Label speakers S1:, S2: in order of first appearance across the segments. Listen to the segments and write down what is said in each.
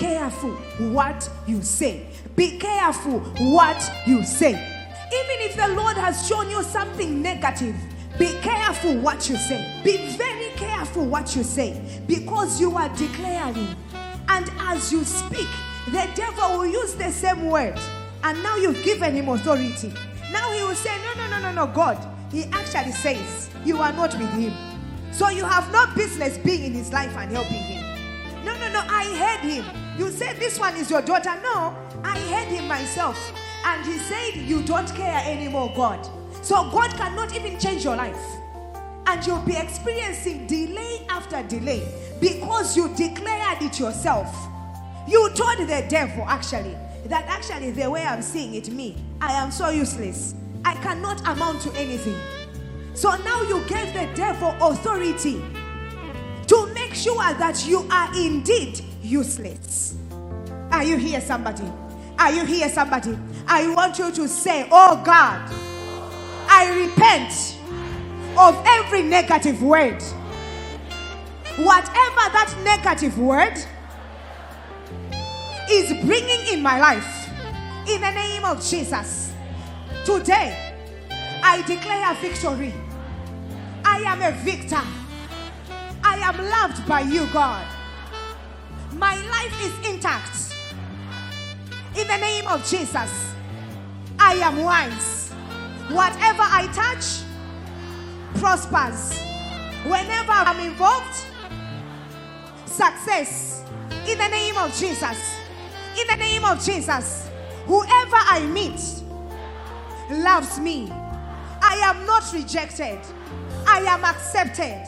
S1: careful what you say. Be careful what you say. Even if the Lord has shown you something negative, be careful what you say. Be very careful what you say because you are declaring. And as you speak, the devil will use the same word. And now you've given him authority. Now he will say, No, no, no, no, no, God. He actually says, You are not with him. So you have no business being in his life and helping him. No, I heard him. You said this one is your daughter. No, I heard him myself. And he said, You don't care anymore, God. So God cannot even change your life. And you'll be experiencing delay after delay because you declared it yourself. You told the devil, actually, that actually the way I'm seeing it, me, I am so useless. I cannot amount to anything. So now you gave the devil authority sure that you are indeed useless. Are you here, somebody? Are you here, somebody? I want you to say, Oh God, I repent of every negative word. Whatever that negative word is bringing in my life, in the name of Jesus, today I declare victory. I am a victor. I am loved by you, God. My life is intact. In the name of Jesus, I am wise. Whatever I touch prospers. Whenever I'm involved, success. In the name of Jesus. In the name of Jesus. Whoever I meet loves me. I am not rejected. I am accepted.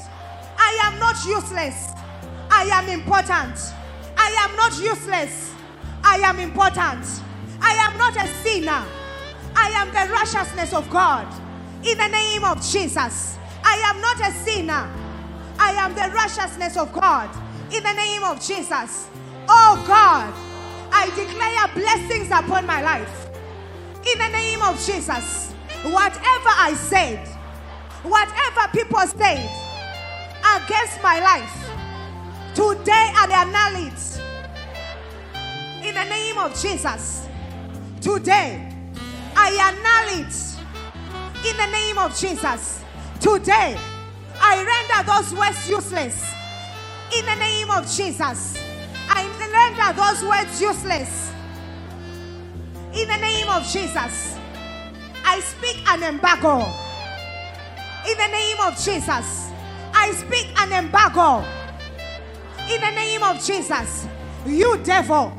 S1: I am not useless. I am important. I am not useless. I am important. I am not a sinner. I am the righteousness of God. In the name of Jesus. I am not a sinner. I am the righteousness of God. In the name of Jesus. Oh God, I declare blessings upon my life. In the name of Jesus. Whatever I said, whatever people said against my life, today I annul it. In the name of Jesus. Today I annul it. In the name of Jesus. Today I render those words useless. In the name of Jesus. I render those words useless. In the name of Jesus. I speak an embargo. In the name of Jesus. I speak an embargo. In the name of Jesus. You devil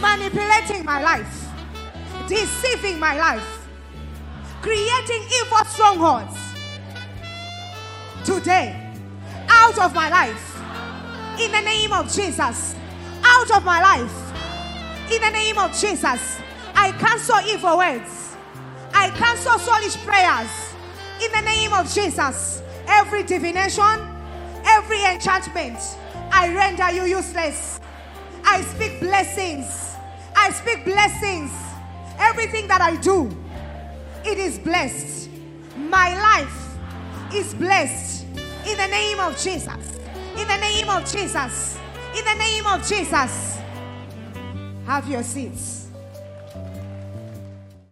S1: manipulating my life, deceiving my life, creating evil strongholds. Today, out of my life. In the name of Jesus. Out of my life. In the name of Jesus. I cancel evil words. I cancel soulish prayers in the name of Jesus. Every divination, every enchantment, I render you useless. I speak blessings. I speak blessings. Everything that I do, it is blessed. My life is blessed in the name of Jesus. In the name of Jesus. In the name of Jesus. Have your seats.